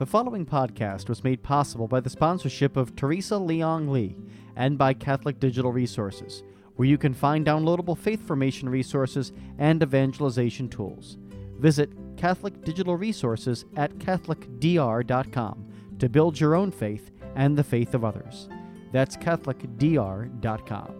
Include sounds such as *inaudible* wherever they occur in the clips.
The following podcast was made possible by the sponsorship of Teresa Leong Lee and by Catholic Digital Resources, where you can find downloadable faith formation resources and evangelization tools. Visit Catholic Digital Resources at CatholicDR.com to build your own faith and the faith of others. That's CatholicDR.com.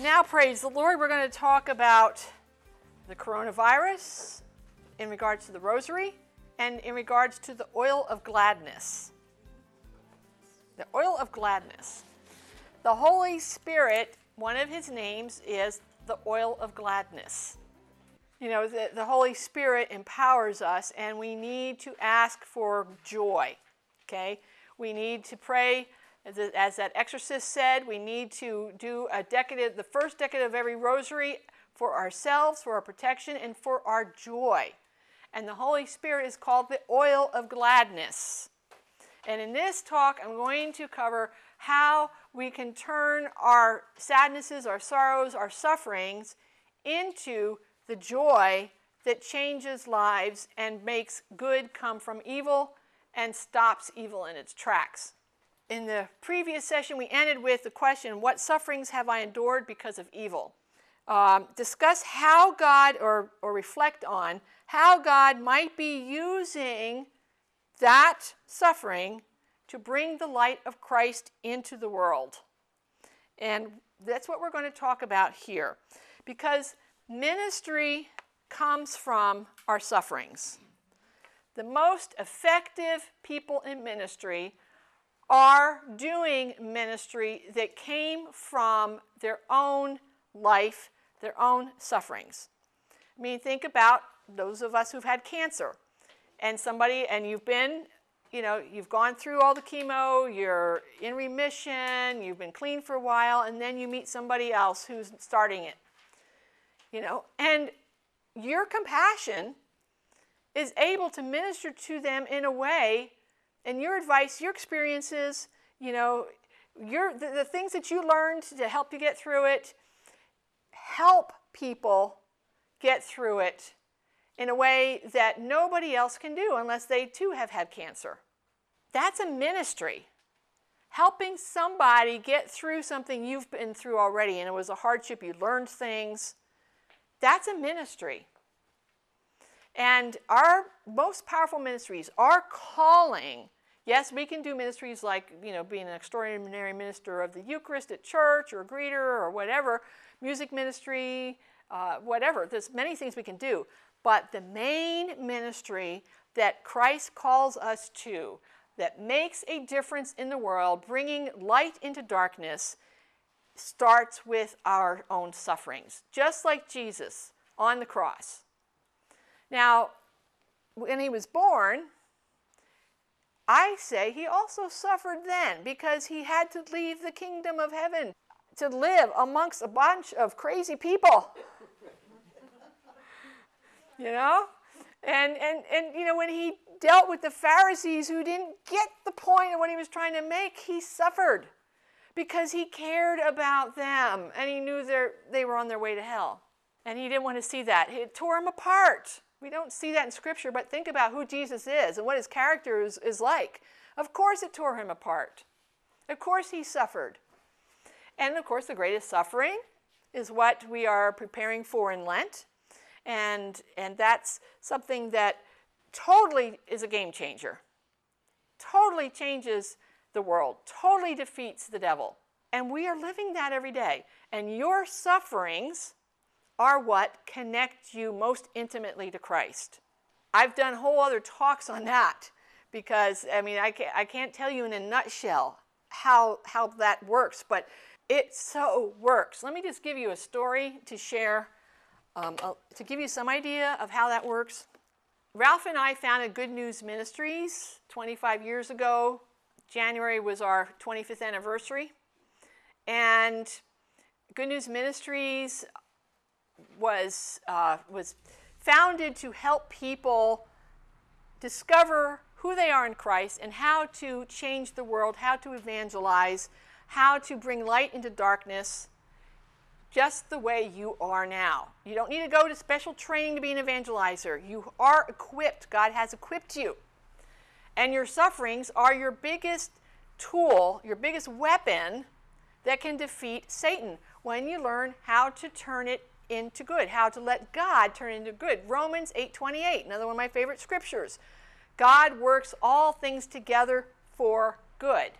Now, praise the Lord, we're going to talk about the coronavirus in regards to the rosary and in regards to the oil of gladness. The oil of gladness. The Holy Spirit, one of his names is the oil of gladness. You know, the, the Holy Spirit empowers us, and we need to ask for joy. Okay? We need to pray as, that exorcist said, we need to do a decade, the first decade of every rosary for ourselves, for our protection, and for our joy. And the Holy Spirit is called the oil of gladness. And in this talk, I'm going to cover how we can turn our sadnesses, our sorrows, our sufferings into the joy that changes lives and makes good come from evil and stops evil in its tracks. In the previous session, we ended with the question What sufferings have I endured because of evil? Um, discuss how God, or, or reflect on how God might be using that suffering to bring the light of Christ into the world. And that's what we're going to talk about here. Because ministry comes from our sufferings. The most effective people in ministry are doing ministry that came from their own life, their own sufferings. I mean, think about those of us who've had cancer and somebody, and you've been, you know, you've gone through all the chemo, you're in remission, you've been clean for a while, and then you meet somebody else who's starting it. You know, and your compassion is able to minister to them in a way and your advice, your experiences, you know, your, the, the things that you learned to help you get through it, help people get through it in a way that nobody else can do unless they too have had cancer. That's a ministry. Helping somebody get through something you've been through already and it was a hardship, you learned things. That's a ministry. And our most powerful ministries, our calling, Yes, we can do ministries like, you know, being an extraordinary minister of the Eucharist at church or a greeter or whatever, music ministry, uh, whatever. There's many things we can do. But the main ministry that Christ calls us to, that makes a difference in the world, bringing light into darkness, starts with our own sufferings, just like Jesus on the cross. Now, when he was born, I say he also suffered then because he had to leave the kingdom of heaven to live amongst a bunch of crazy people. *laughs* you know? And, and, and, you know, when he dealt with the Pharisees who didn't get the point of what he was trying to make, he suffered because he cared about them and he knew they were on their way to hell. And he didn't want to see that. It tore him apart. We don't see that in Scripture, but think about who Jesus is and what his character is, is like. Of course, it tore him apart. Of course, he suffered. And of course, the greatest suffering is what we are preparing for in Lent. And, and that's something that totally is a game changer, totally changes the world, totally defeats the devil. And we are living that every day. And your sufferings are what connect you most intimately to Christ. I've done whole other talks on that because I mean I can't, I can't tell you in a nutshell how how that works, but it so works. Let me just give you a story to share Um, uh, to give you some idea of how that works, Ralph and I founded Good News Ministries 25 years ago. January was our 25th anniversary. And Good News Ministries was, uh, was founded to help people discover who they are in Christ and how to change the world, how to evangelize, how to bring light into darkness, just the way you are now. You don't need to go to special training to be an evangelizer. You are equipped. God has equipped you. And your sufferings are your biggest tool, your biggest weapon that can defeat Satan when you learn how to turn it into good, how to let God turn into good. Romans 8:28, another one of my favorite scriptures. God works all things together for good.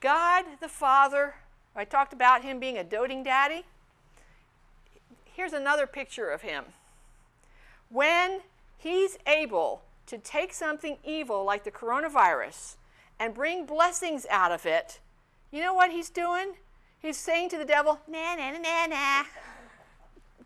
God the Father, I talked about him being a doting daddy. Here's another picture of him. When he's able to take something evil like the coronavirus and bring blessings out of it, you know what he's doing? He's saying to the devil, nah, nah, nah, nah, nah.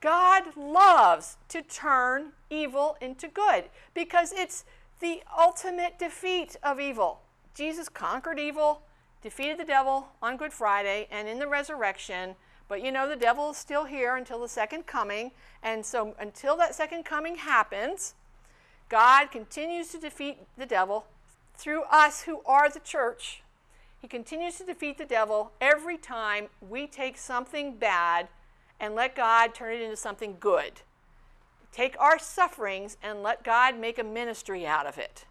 God loves to turn evil into good because it's the ultimate defeat of evil. Jesus conquered evil, defeated the devil on Good Friday and in the resurrection. But you know, the devil is still here until the second coming. And so, until that second coming happens, God continues to defeat the devil through us who are the church. He continues to defeat the devil every time we take something bad and let God turn it into something good. Take our sufferings and let God make a ministry out of it.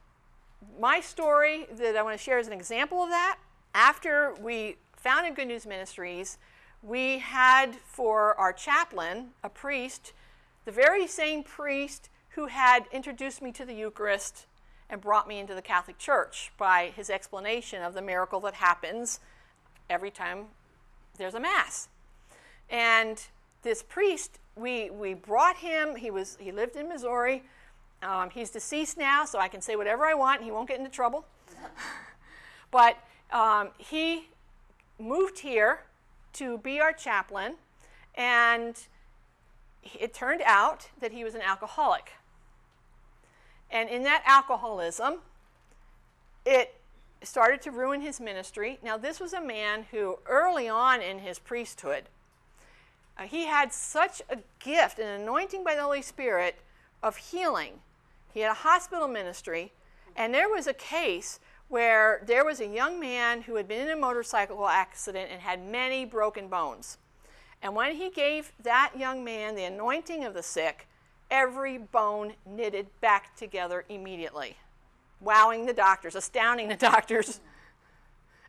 My story that I want to share is an example of that. After we founded Good News Ministries, we had for our chaplain a priest, the very same priest who had introduced me to the Eucharist and brought me into the Catholic Church by his explanation of the miracle that happens every time there's a Mass. And this priest, we, we brought him, he, was, he lived in Missouri. Um, he's deceased now, so I can say whatever I want. and He won't get into trouble. *laughs* but um, he moved here to be our chaplain, and it turned out that he was an alcoholic. And in that alcoholism, it started to ruin his ministry. Now, this was a man who, early on in his priesthood, uh, he had such a gift, an anointing by the Holy Spirit of healing. He had a hospital ministry, and there was a case where there was a young man who had been in a motorcycle accident and had many broken bones. And when he gave that young man the anointing of the sick, every bone knitted back together immediately, wowing the doctors, astounding the *laughs* doctors,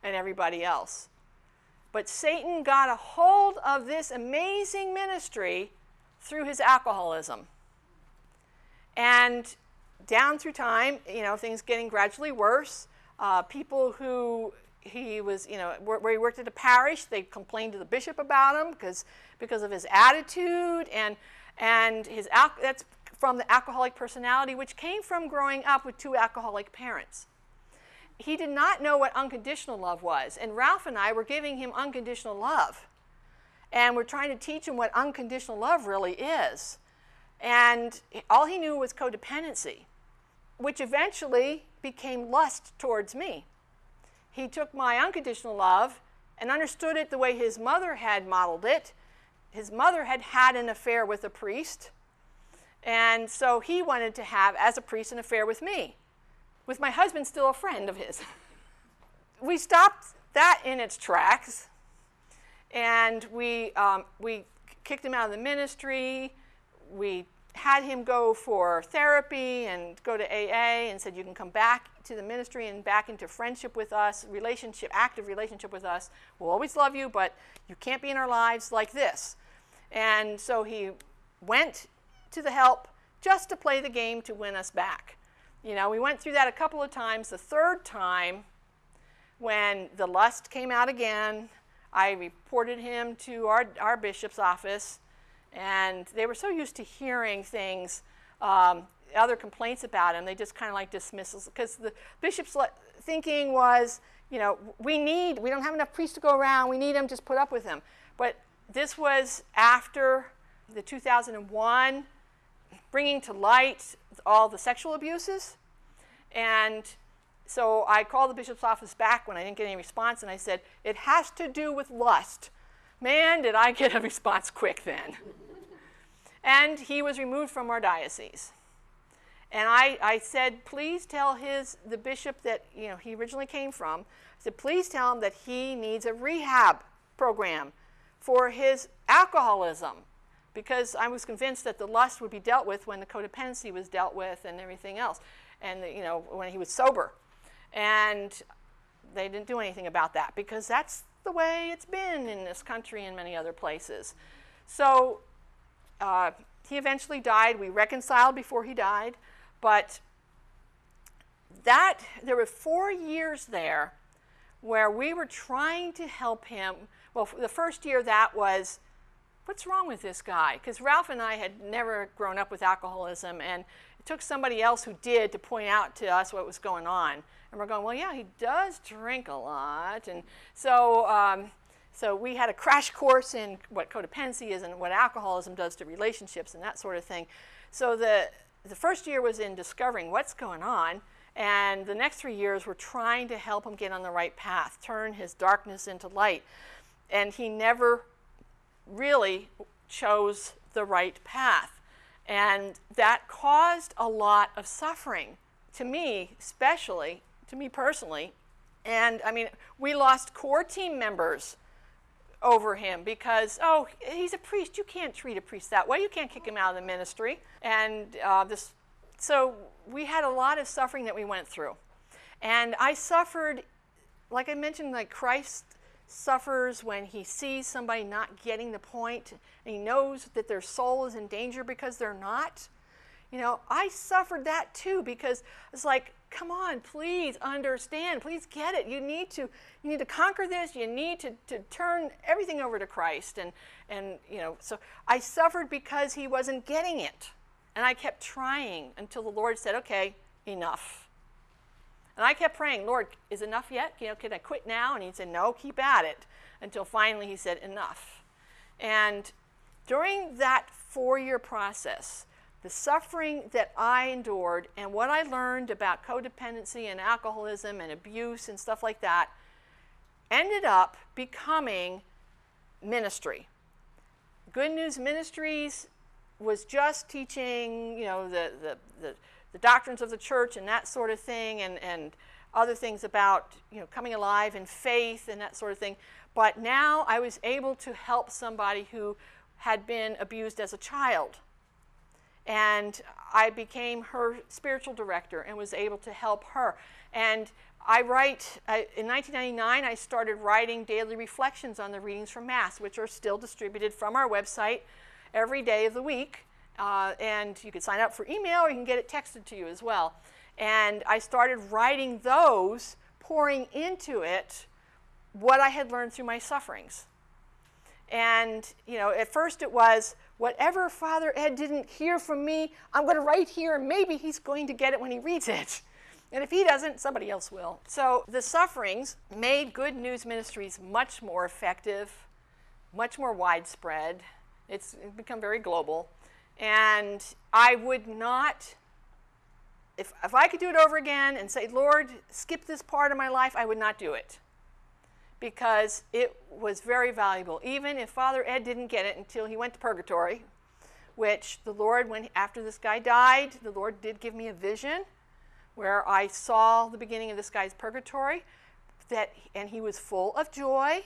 and everybody else. But Satan got a hold of this amazing ministry through his alcoholism. And down through time, you know, things getting gradually worse. Uh, people who he was, you know, where, where, he worked at a parish, they complained to the bishop about him because because of his attitude and and his al- that's from the alcoholic personality, which came from growing up with two alcoholic parents he did not know what unconditional love was. And Ralph and I were giving him unconditional love. And we're trying to teach him what unconditional love really is. And all he knew was codependency, which eventually became lust towards me. He took my unconditional love and understood it the way his mother had modeled it. His mother had had an affair with a priest. And so he wanted to have, as a priest, an affair with me with my husband still a friend of his. *laughs* we stopped that in its tracks, and we, um, we kicked him out of the ministry. We had him go for therapy and go to AA and said, You can come back to the ministry and back into friendship with us, relationship, active relationship with us. We'll always love you, but you can't be in our lives like this. And so he went to the help just to play the game to win us back. You know, we went through that a couple of times. The third time, when the lust came out again, I reported him to our, our bishop's office, and they were so used to hearing things, um, other complaints about him, they just kind of like dismissals. Because the bishop's le- thinking was, you know, we need, we don't have enough priests to go around, we need him, just put up with him. But this was after the 2001 bringing to light all the sexual abuses. And so I called the bishop's office back when I didn't get any response, and I said, It has to do with lust. Man, did I get a response quick then. and he was removed from our diocese. And I, I said, please tell his the bishop that you know he originally came from. I said, please tell him that he needs a rehab program for his alcoholism because I was convinced that the lust would be dealt with when the codependency was dealt with and everything else, and you know when he was sober, and they didn't do anything about that because that's the way it's been in this country and many other places. So uh, he eventually died. We reconciled before he died, but that there were four years there where we were trying to help him. Well, the first year that was what's wrong with this guy? Because Ralph and I had never grown up with alcoholism, and it took somebody else who did to point out to us what was going on. And we're going, well, yeah, he does drink a lot. And so, um, so we had a crash course in what codependency is and what alcoholism does to relationships and that sort of thing. So the, the first year was in discovering what's going on. And the next three years were trying to help him get on the right path, turn his darkness into light. And he never really chose the right path. And that caused a lot of suffering to me, especially, to me personally. And I mean, we lost core team members over him because, oh, he's a priest. You can't treat a priest that way. You can't kick him out of the ministry. And uh, this, so we had a lot of suffering that we went through. And I suffered, like I mentioned, like Christ suffers when he sees somebody not getting the point and he knows that their soul is in danger because they're not. You know, I suffered that too because it's like, come on, please understand, please get it. You need to you need to conquer this. You need to, to turn everything over to Christ. And and you know, so I suffered because he wasn't getting it. And I kept trying until the Lord said, Okay, enough and I kept praying, Lord, is enough yet? You know, can I quit now? And he said, No, keep at it. Until finally he said, Enough. And during that four year process, the suffering that I endured and what I learned about codependency and alcoholism and abuse and stuff like that ended up becoming ministry. Good News Ministries was just teaching, you know, the, the, the the doctrines of the church and that sort of thing, and, and other things about you know coming alive in faith and that sort of thing. But now I was able to help somebody who had been abused as a child. And I became her spiritual director and was able to help her. And I write, I, in 1999, I started writing daily reflections on the readings from Mass, which are still distributed from our website every day of the week. Uh, and you can sign up for email or you can get it texted to you as well. And I started writing those, pouring into it what I had learned through my sufferings. And, you know, at first it was, whatever Father Ed didn't hear from me, I'm going to write here, and maybe he's going to get it when he reads it. And if he doesn't, somebody else will. So the sufferings made Good News Ministries much more effective, much more widespread. It's become very global. And I would not, if, if I could do it over again and say, Lord, skip this part of my life, I would not do it. Because it was very valuable. Even if Father Ed didn't get it until he went to purgatory, which the Lord, when after this guy died, the Lord did give me a vision where I saw the beginning of this guy's purgatory, that and he was full of joy,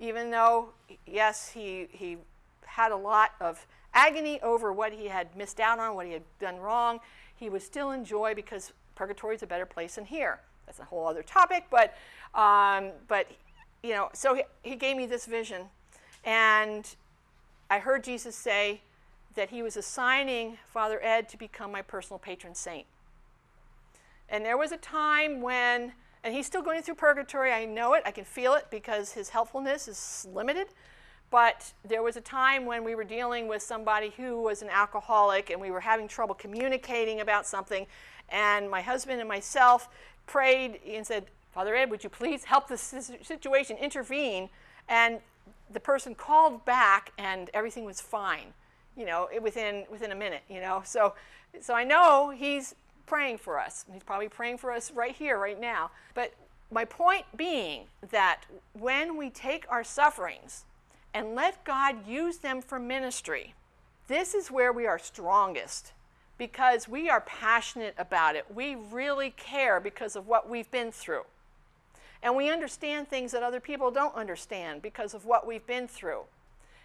even though yes, he he had a lot of agony over what he had missed out on, what he had done wrong. He was still in joy because purgatory is a better place than here. That's a whole other topic, but, um, but you know, so he, he gave me this vision. And I heard Jesus say that he was assigning Father Ed to become my personal patron saint. And there was a time when, and he's still going through purgatory, I know it, I can feel it because his helpfulness is limited. But there was a time when we were dealing with somebody who was an alcoholic and we were having trouble communicating about something. And my husband and myself prayed and said, Father Ed, would you please help this situation, intervene? And the person called back and everything was fine. you know, within within a minute, you know. So, so I know He's praying for us. He's probably praying for us right here, right now. But my point being that when we take our sufferings and let God use them for ministry, this is where we are strongest because we are passionate about it. We really care because of what we've been through. And we understand things that other people don't understand because of what we've been through.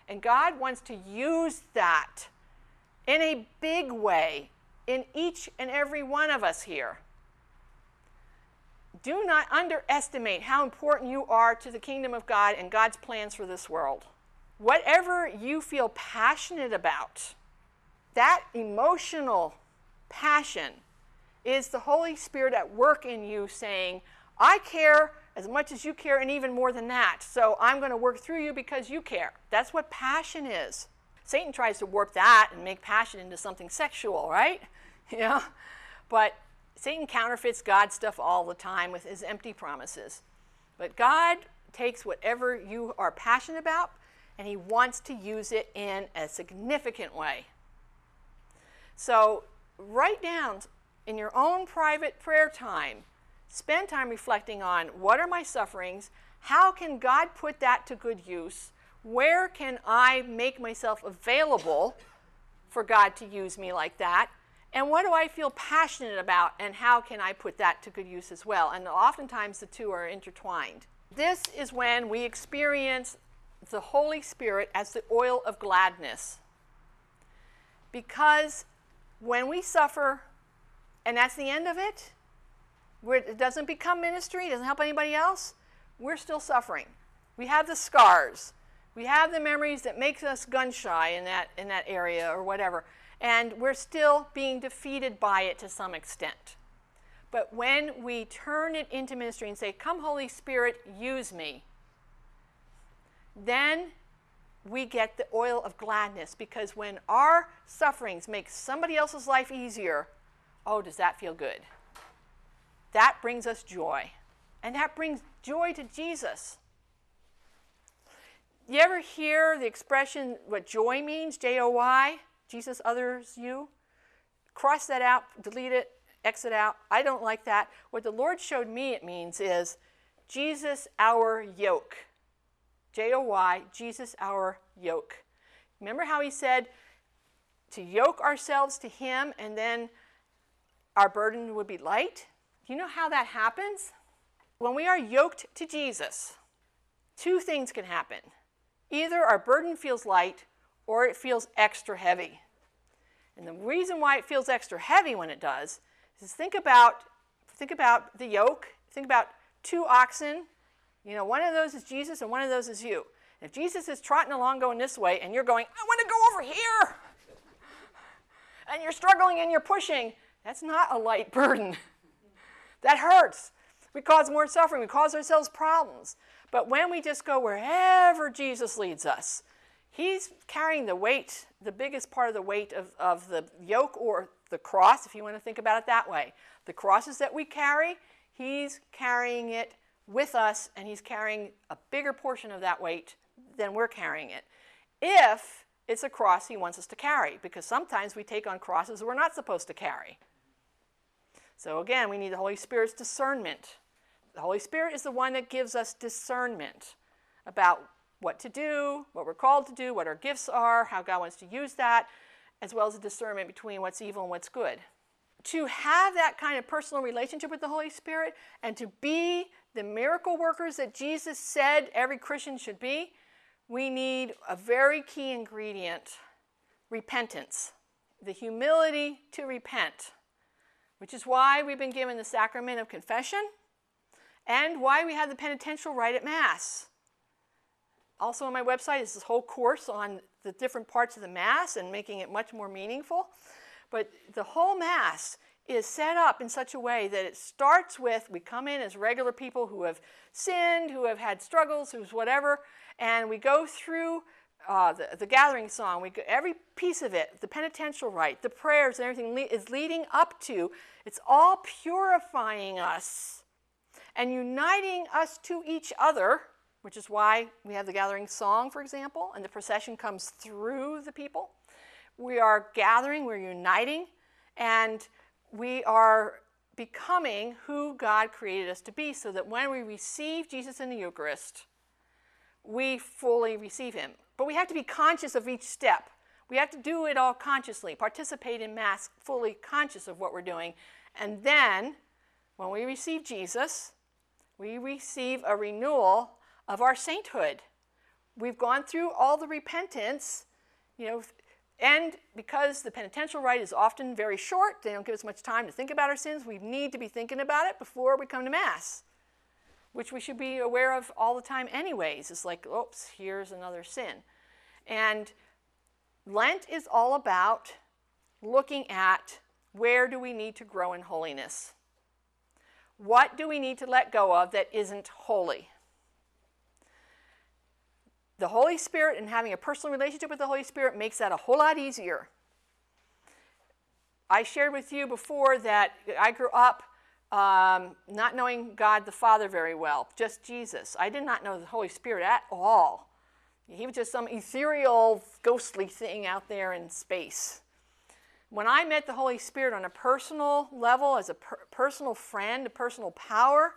And God wants to use that in a big way in each and every one of us here. Do not underestimate how important you are to the kingdom of God and God's plans for this world. Whatever you feel passionate about, that emotional passion is the Holy Spirit at work in you saying, I care as much as you care and even more than that. So I'm going to work through you because you care. That's what passion is. Satan tries to warp that and make passion into something sexual, right? *laughs* Yeah. But Satan counterfeits God stuff all the time with his empty promises. But God takes whatever you are passionate about and he wants to use it in a significant way. So write down in your own private prayer time, spend time reflecting on what are my sufferings, how can God put that to good use, where can I make myself available for God to use me like that, and what do I feel passionate about, and how can I put that to good use as well? And oftentimes the two are intertwined. This is when we experience the Holy Spirit as the oil of gladness. Because when we suffer, and that's the end of it, where it doesn't become ministry, it doesn't help anybody else, we're still suffering. We have the scars. We have the memories that makes us gun shy in that, in that area or whatever. And we're still being defeated by it to some extent. But when we turn it into ministry and say, Come, Holy Spirit, use me, then we get the oil of gladness because when our sufferings make somebody else's life easier, oh, does that feel good? That brings us joy. And that brings joy to Jesus. You ever hear the expression what joy means? J O Y? Jesus, others, you? Cross that out, delete it, exit out. I don't like that. What the Lord showed me it means is Jesus, our yoke. J O Y, Jesus, our yoke. Remember how he said to yoke ourselves to him and then our burden would be light? Do you know how that happens? When we are yoked to Jesus, two things can happen. Either our burden feels light or it feels extra heavy. And the reason why it feels extra heavy when it does is think about think about the yoke, think about two oxen you know, one of those is Jesus and one of those is you. If Jesus is trotting along going this way and you're going, I want to go over here, *laughs* and you're struggling and you're pushing, that's not a light burden. *laughs* that hurts. We cause more suffering, we cause ourselves problems. But when we just go wherever Jesus leads us, He's carrying the weight, the biggest part of the weight of, of the yoke or the cross, if you want to think about it that way. The crosses that we carry, He's carrying it with us and he's carrying a bigger portion of that weight than we're carrying it. If it's a cross he wants us to carry, because sometimes we take on crosses we're not supposed to carry. So again, we need the Holy Spirit's discernment. The Holy Spirit is the one that gives us discernment about what to do, what we're called to do, what our gifts are, how God wants to use that, as well as a discernment between what's evil and what's good. To have that kind of personal relationship with the Holy Spirit and to be the miracle workers that Jesus said every Christian should be, we need a very key ingredient repentance, the humility to repent, which is why we've been given the sacrament of confession and why we have the penitential rite at Mass. Also, on my website is this whole course on the different parts of the Mass and making it much more meaningful. But the whole Mass is set up in such a way that it starts with we come in as regular people who have sinned, who have had struggles, who's whatever, and we go through uh, the, the gathering song, we every piece of it, the penitential rite, the prayers, and everything le- is leading up to, it's all purifying us and uniting us to each other, which is why we have the gathering song, for example, and the procession comes through the people. we are gathering, we're uniting, and we are becoming who God created us to be so that when we receive Jesus in the Eucharist, we fully receive him. But we have to be conscious of each step. We have to do it all consciously, participate in Mass fully conscious of what we're doing. And then, when we receive Jesus, we receive a renewal of our sainthood. We've gone through all the repentance, you know, and because the penitential rite is often very short, they don't give us much time to think about our sins, we need to be thinking about it before we come to Mass, which we should be aware of all the time, anyways. It's like, oops, here's another sin. And Lent is all about looking at where do we need to grow in holiness? What do we need to let go of that isn't holy? The Holy Spirit and having a personal relationship with the Holy Spirit makes that a whole lot easier. I shared with you before that I grew up um, not knowing God the Father very well, just Jesus. I did not know the Holy Spirit at all. He was just some ethereal, ghostly thing out there in space. When I met the Holy Spirit on a personal level, as a per- personal friend, a personal power,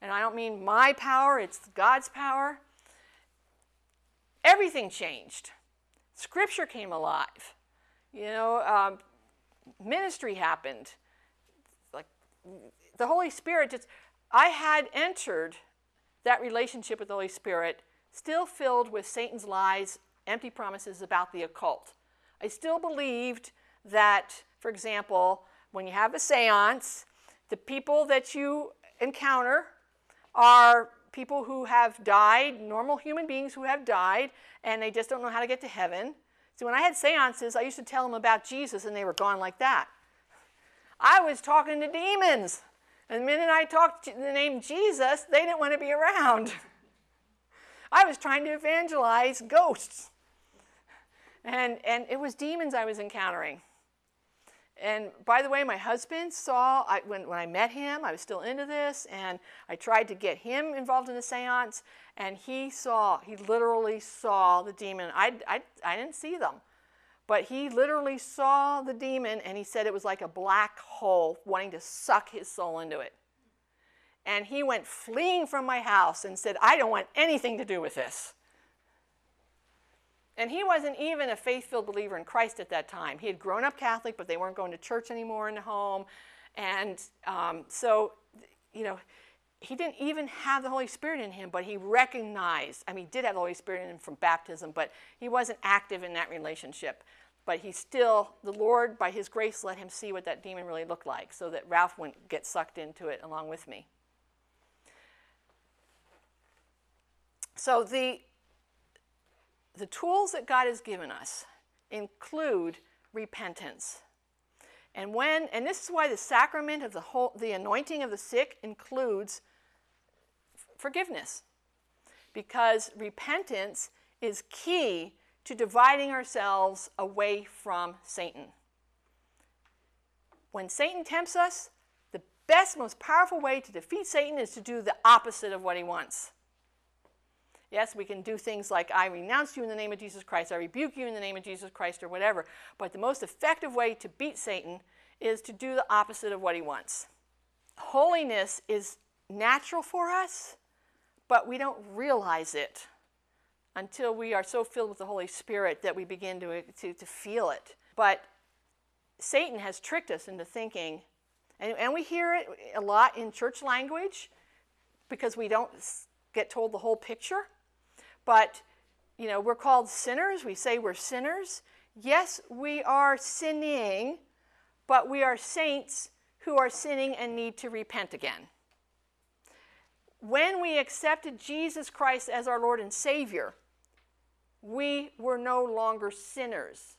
and I don't mean my power, it's God's power, everything changed. Scripture came alive. You know, um, ministry happened. Like the Holy Spirit just, I had entered that relationship with the Holy Spirit still filled with Satan's lies, empty promises about the occult. I still believed that, for example, when you have a seance, the people that you encounter are people who have died, normal human beings who have died, and they just don't know how to get to heaven. So when I had seances, I used to tell them about Jesus, and they were gone like that. I was talking to demons. And the minute I talked the name Jesus, they didn't want to be around. *laughs* I was trying to evangelize ghosts. And, and it was demons I was encountering. And by the way, my husband saw, I, when, when I met him, I was still into this, and I tried to get him involved in the seance, and he saw, he literally saw the demon. I, I, I didn't see them, but he literally saw the demon, and he said it was like a black hole wanting to suck his soul into it. And he went fleeing from my house and said, I don't want anything to do with this. And he wasn't even a faith filled believer in Christ at that time. He had grown up Catholic, but they weren't going to church anymore in the home. And um, so, you know, he didn't even have the Holy Spirit in him, but he recognized, I mean, he did have the Holy Spirit in him from baptism, but he wasn't active in that relationship. But he still, the Lord, by his grace, let him see what that demon really looked like so that Ralph wouldn't get sucked into it along with me. So the the tools that God has given us include repentance. And when and this is why the sacrament of the whole the anointing of the sick includes forgiveness. Because repentance is key to dividing ourselves away from Satan. When Satan tempts us, the best, most powerful way to defeat Satan is to do the opposite of what he wants. Yes, we can do things like, I renounce you in the name of Jesus Christ, I rebuke you in the name of Jesus Christ, or whatever. But the most effective way to beat Satan is to do the opposite of what he wants. Holiness is natural for us, but we don't realize it until we are so filled with the Holy Spirit that we begin to, to, to feel it. But Satan has tricked us into thinking, and, and we hear it a lot in church language because we don't get told the whole picture. But, you know, we're called sinners. We say we're sinners. Yes, we are sinning, but we are saints who are sinning and need to repent again. When we accepted Jesus Christ as our Lord and Savior, we were no longer sinners.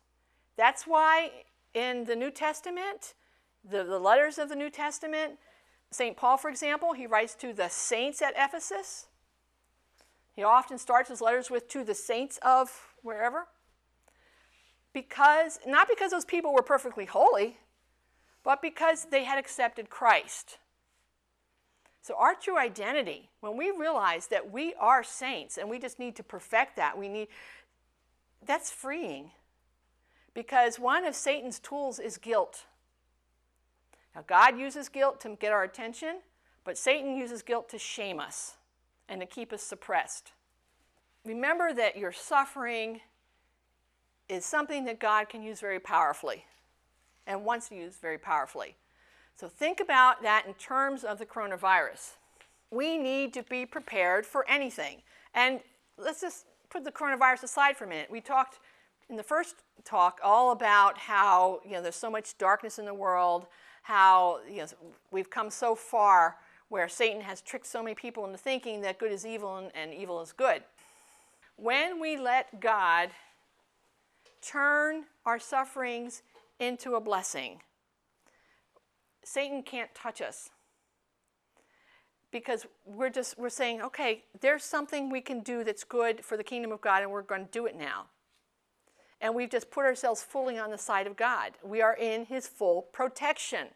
That's why in the New Testament, the, the letters of the New Testament, St. Paul, for example, he writes to the saints at Ephesus. He often starts his letters with to the saints of wherever. Because, not because those people were perfectly holy, but because they had accepted Christ. So, our true identity, when we realize that we are saints and we just need to perfect that, we need, that's freeing. because one of Satan's tools is guilt. Now, God uses guilt to get our attention, but Satan uses guilt to shame us and to keep us suppressed. Remember that your suffering is something that God can use very powerfully and wants to use very powerfully. So think about that in terms of the coronavirus. We need to be prepared for anything. And let's just put the coronavirus aside for a minute. We talked in the first talk all about how you know there's so much darkness in the world, how you know we've come so far where Satan has tricked so many people into thinking that good is evil and, and evil is good. When we let God turn our sufferings into a blessing, Satan can't touch us because we're just we're saying okay there's something we can do that's good for the kingdom of god and we're going to do it now. And we've just put ourselves fully on the side of god. We are in his full protection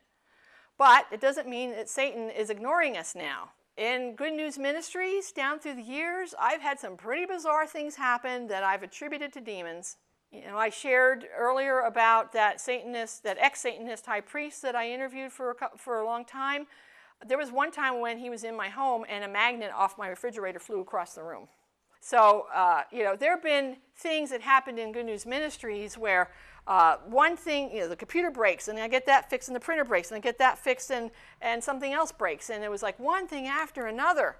but it doesn't mean that satan is ignoring us now. In good news ministries down through the years i've had some pretty bizarre things happen that i've attributed to demons. You know i shared earlier about that satanist that ex-satanist high priest that i interviewed for a, for a long time. There was one time when he was in my home and a magnet off my refrigerator flew across the room. So, uh, you know, there have been things that happened in Good News Ministries where uh, one thing, you know, the computer breaks and I get that fixed and the printer breaks and I get that fixed and, and something else breaks. And it was like one thing after another.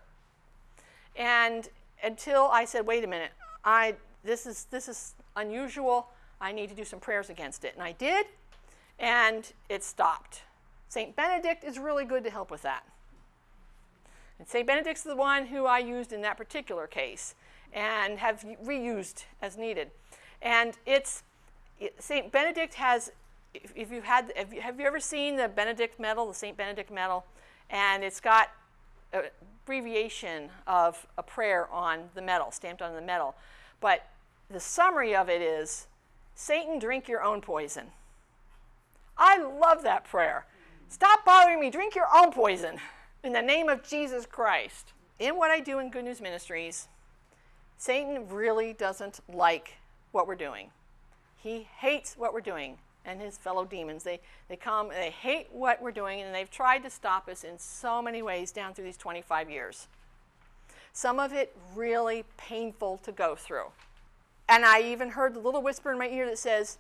And until I said, wait a minute, I, this, is, this is unusual. I need to do some prayers against it. And I did, and it stopped. St. Benedict is really good to help with that. And St. Benedict's the one who I used in that particular case and have reused as needed. And it's St. Benedict has, if you've had, have you, have you ever seen the Benedict medal, the St. Benedict medal? And it's got an abbreviation of a prayer on the medal, stamped on the medal. But the summary of it is Satan, drink your own poison. I love that prayer. Stop bothering me. Drink your own poison in the name of Jesus Christ. In what I do in Good News Ministries, Satan really doesn't like what we're doing. He hates what we're doing and his fellow demons. They, they come, they hate what we're doing, and they've tried to stop us in so many ways down through these 25 years. Some of it really painful to go through. And I even heard the little whisper in my ear that says,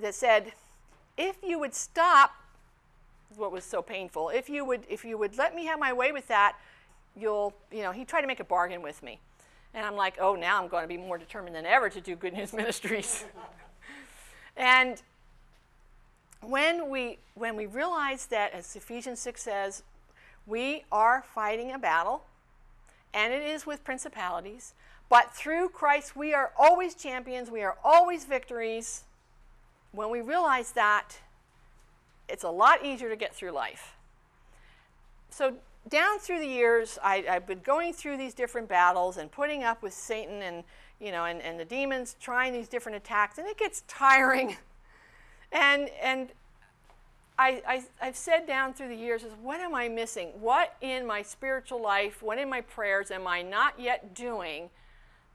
that said, if you would stop what was so painful. If you would, if you would let me have my way with that, you'll, you know, he tried to make a bargain with me. And I'm like, oh, now I'm going to be more determined than ever to do Good News *laughs* Ministries. And when we, when we realize that, as Ephesians 6 says, we are fighting a battle, and it is with principalities, but through Christ we are always champions, we are always victories. When we realize that, it's a lot easier to get through life. So down through the years, I, have been going through these different battles and putting up with Satan and you know and, and the demons trying these different attacks, and it gets tiring. *laughs* And and I, I I've said down through the years is what am I missing? What in my spiritual life, what in my prayers am I not yet doing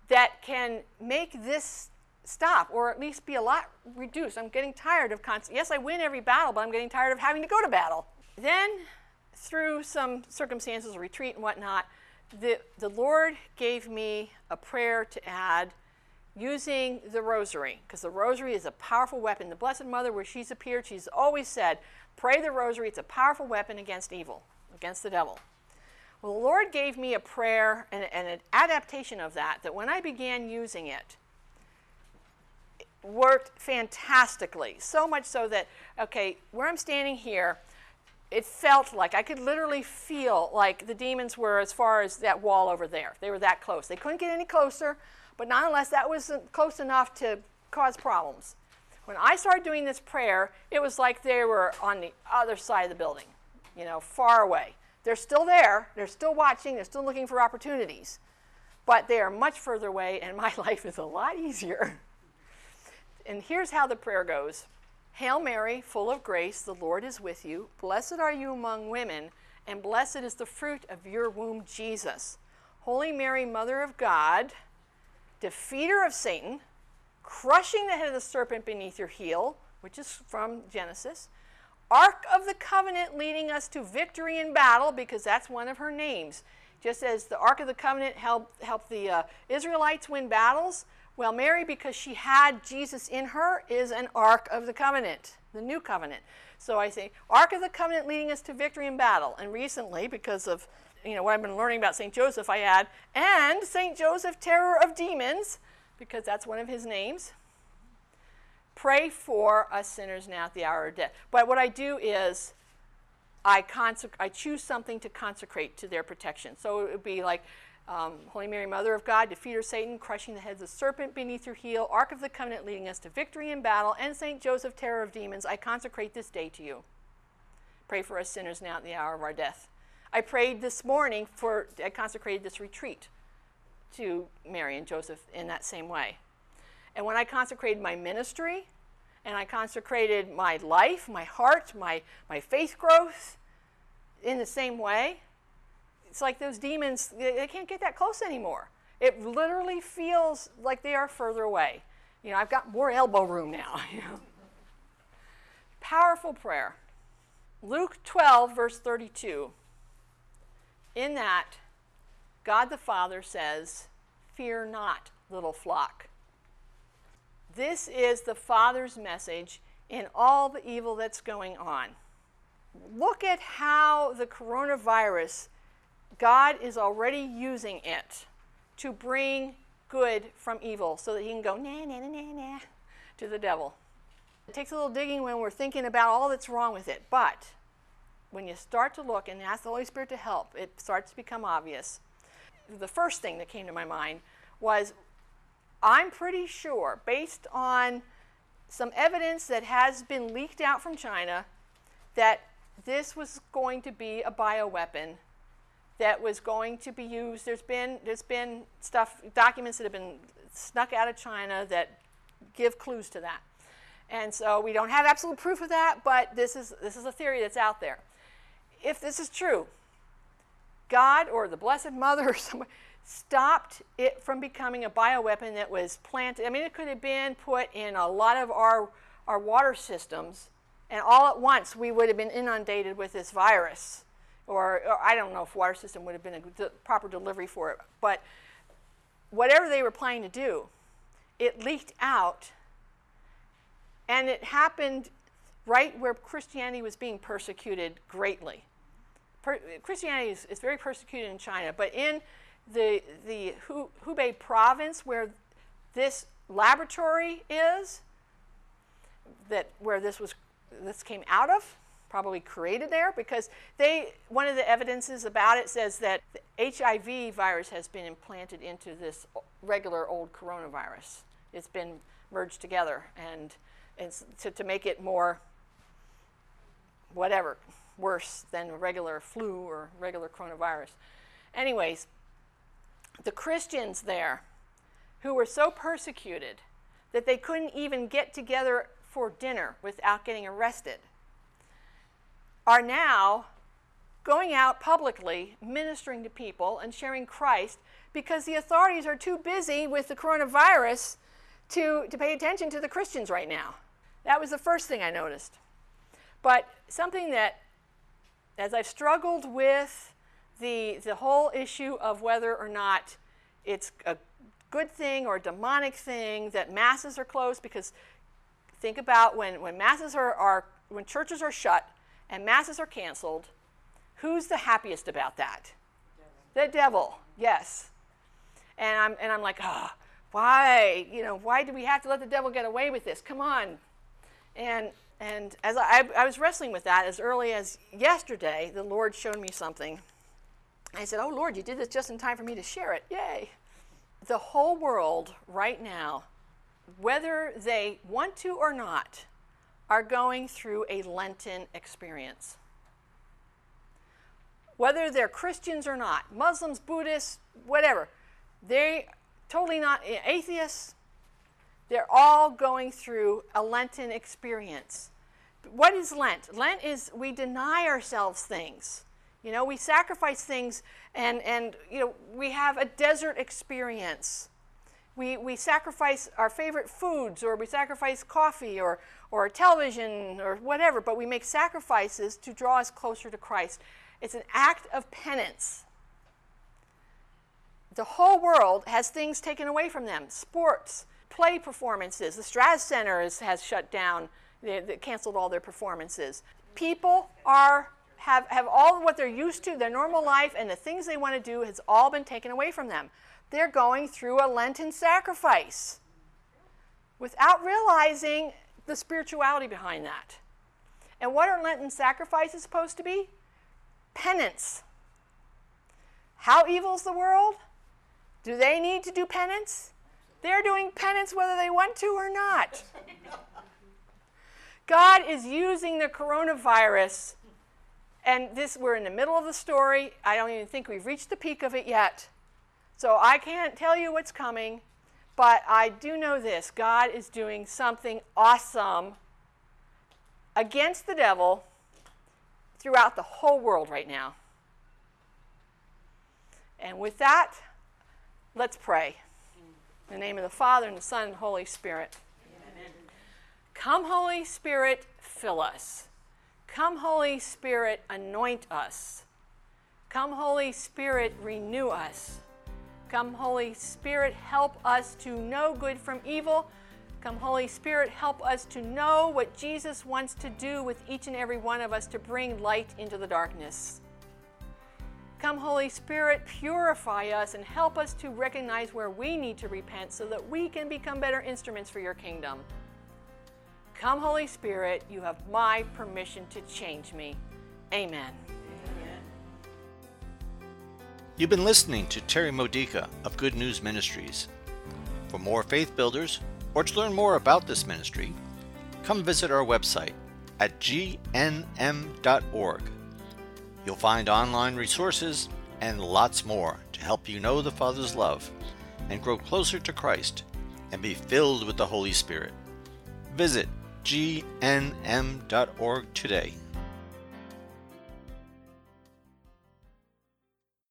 that can make this stop or at least be a lot reduced. I'm getting tired of constant. Yes, I win every battle, but I'm getting tired of having to go to battle. Then, through some circumstances, retreat and whatnot, the, the Lord gave me a prayer to add using the rosary, because the rosary is a powerful weapon. The Blessed Mother, where she's appeared, she's always said, Pray the rosary, it's a powerful weapon against evil, against the devil. Well, the Lord gave me a prayer and, and an adaptation of that, that when I began using it, worked fantastically. So much so that, okay, where I'm standing here, it felt like I could literally feel like the demons were as far as that wall over there. They were that close. They couldn't get any closer, but not unless that was close enough to cause problems. When I started doing this prayer, it was like they were on the other side of the building, you know, far away. They're still there, they're still watching, they're still looking for opportunities, but they are much further away, and *laughs* my life is a lot easier. And here's how the prayer goes Hail Mary, full of grace, the Lord is with you. Blessed are you among women, and blessed is the fruit of your womb, Jesus. Holy Mary, Mother of God, defeater of Satan, crushing the head of the serpent beneath your heel, which is from Genesis. Ark of the Covenant leading us to victory in battle, because that's one of her names. Just as the Ark of the Covenant helped, helped the uh, Israelites win battles, well, Mary, because she had Jesus in her, is an Ark of the Covenant, the new covenant. So I say, Ark of the Covenant leading us to victory in battle. And recently, because of you know what I've been learning about St. Joseph, I add, and St. Joseph, terror of demons, because that's one of his names. Pray for us sinners now at the hour of death. But what I do is I, consec- I choose something to consecrate to their protection. So it would be like um, Holy Mary, Mother of God, defeater Satan, crushing the heads of the serpent beneath your heel, Ark of the Covenant leading us to victory in battle, and St. Joseph, terror of demons, I consecrate this day to you. Pray for us sinners now at the hour of our death. I prayed this morning for, I consecrated this retreat to Mary and Joseph in that same way. And when I consecrated my ministry and I consecrated my life, my heart, my, my faith growth in the same way, it's like those demons, they can't get that close anymore. It literally feels like they are further away. You know, I've got more elbow room now. *laughs* Powerful prayer. Luke 12, verse 32. In that, God the Father says, Fear not, little flock. This is the Father's message in all the evil that's going on. Look at how the coronavirus, God is already using it to bring good from evil so that he can go, nah, nah, nah, nah, nah, to the devil. It takes a little digging when we're thinking about all that's wrong with it, but when you start to look and ask the Holy Spirit to help, it starts to become obvious. The first thing that came to my mind was I'm pretty sure, based on some evidence that has been leaked out from China, that this was going to be a bioweapon that was going to be used. There's been there's been stuff documents that have been snuck out of China that give clues to that. And so we don't have absolute proof of that, but this is this is a theory that's out there. If this is true, God or the Blessed Mother or *laughs* someone stopped it from becoming a bioweapon that was planted. I mean, it could have been put in a lot of our, our water systems, and all at once we would have been inundated with this virus. Or, or I don't know if water system would have been a de- proper delivery for it, but whatever they were planning to do, it leaked out, and it happened right where Christianity was being persecuted greatly. Per- Christianity is, is very persecuted in China, but in the, the Hubei province where this laboratory is, that where this was this came out of, probably created there, because they one of the evidences about it says that the HIV virus has been implanted into this regular old coronavirus. It's been merged together and, and to, to make it more whatever worse than regular flu or regular coronavirus. Anyways, the Christians there who were so persecuted that they couldn't even get together for dinner without getting arrested are now going out publicly ministering to people and sharing Christ because the authorities are too busy with the coronavirus to, to pay attention to the Christians right now. That was the first thing I noticed. But something that, as I've struggled with the, the whole issue of whether or not it's a good thing or a demonic thing that masses are closed because think about when, when masses are, are when churches are shut and masses are canceled who's the happiest about that? The devil. Yes. And i'm and i'm like oh why? You know why do we have to let the devil get away with this? Come on. And and as I, I was wrestling with that as early as yesterday the lord showed me something. I said, Oh Lord, you did this just in time for me to share it. Yay. The whole world right now, whether they want to or not, are going through a Lenten experience. Whether they're Christians or not, Muslims, Buddhists, whatever, they totally not atheists, they're all going through a Lenten experience. What is Lent? Lent is we deny ourselves things. You know, we sacrifice things and, and you know, we have a desert experience. We, we sacrifice our favorite foods, or we sacrifice coffee, or, or television, or whatever, but we make sacrifices to draw us closer to Christ. It's an act of penance. The whole world has things taken away from them sports, play performances. The Straz Center is, has shut down, they, they canceled all their performances. People are have, have all what they're used to, their normal life, and the things they want to do has all been taken away from them. They're going through a Lenten sacrifice without realizing the spirituality behind that. And what are Lenten sacrifices supposed to be? Penance. How evil is the world? Do they need to do penance? They're doing penance whether they want to or not. *laughs* God is using the coronavirus and this, we're in the middle of the story. I don't even think we've reached the peak of it yet. So I can't tell you what's coming, but I do know this God is doing something awesome against the devil throughout the whole world right now. And with that, let's pray. In the name of the Father, and the Son, and the Holy Spirit. Amen. Come, Holy Spirit, fill us. Come, Holy Spirit, anoint us. Come, Holy Spirit, renew us. Come, Holy Spirit, help us to know good from evil. Come, Holy Spirit, help us to know what Jesus wants to do with each and every one of us to bring light into the darkness. Come, Holy Spirit, purify us and help us to recognize where we need to repent so that we can become better instruments for your kingdom. Come, Holy Spirit, you have my permission to change me. Amen. You've been listening to Terry Modica of Good News Ministries. For more faith builders, or to learn more about this ministry, come visit our website at gnm.org. You'll find online resources and lots more to help you know the Father's love and grow closer to Christ and be filled with the Holy Spirit. Visit gnm.org today.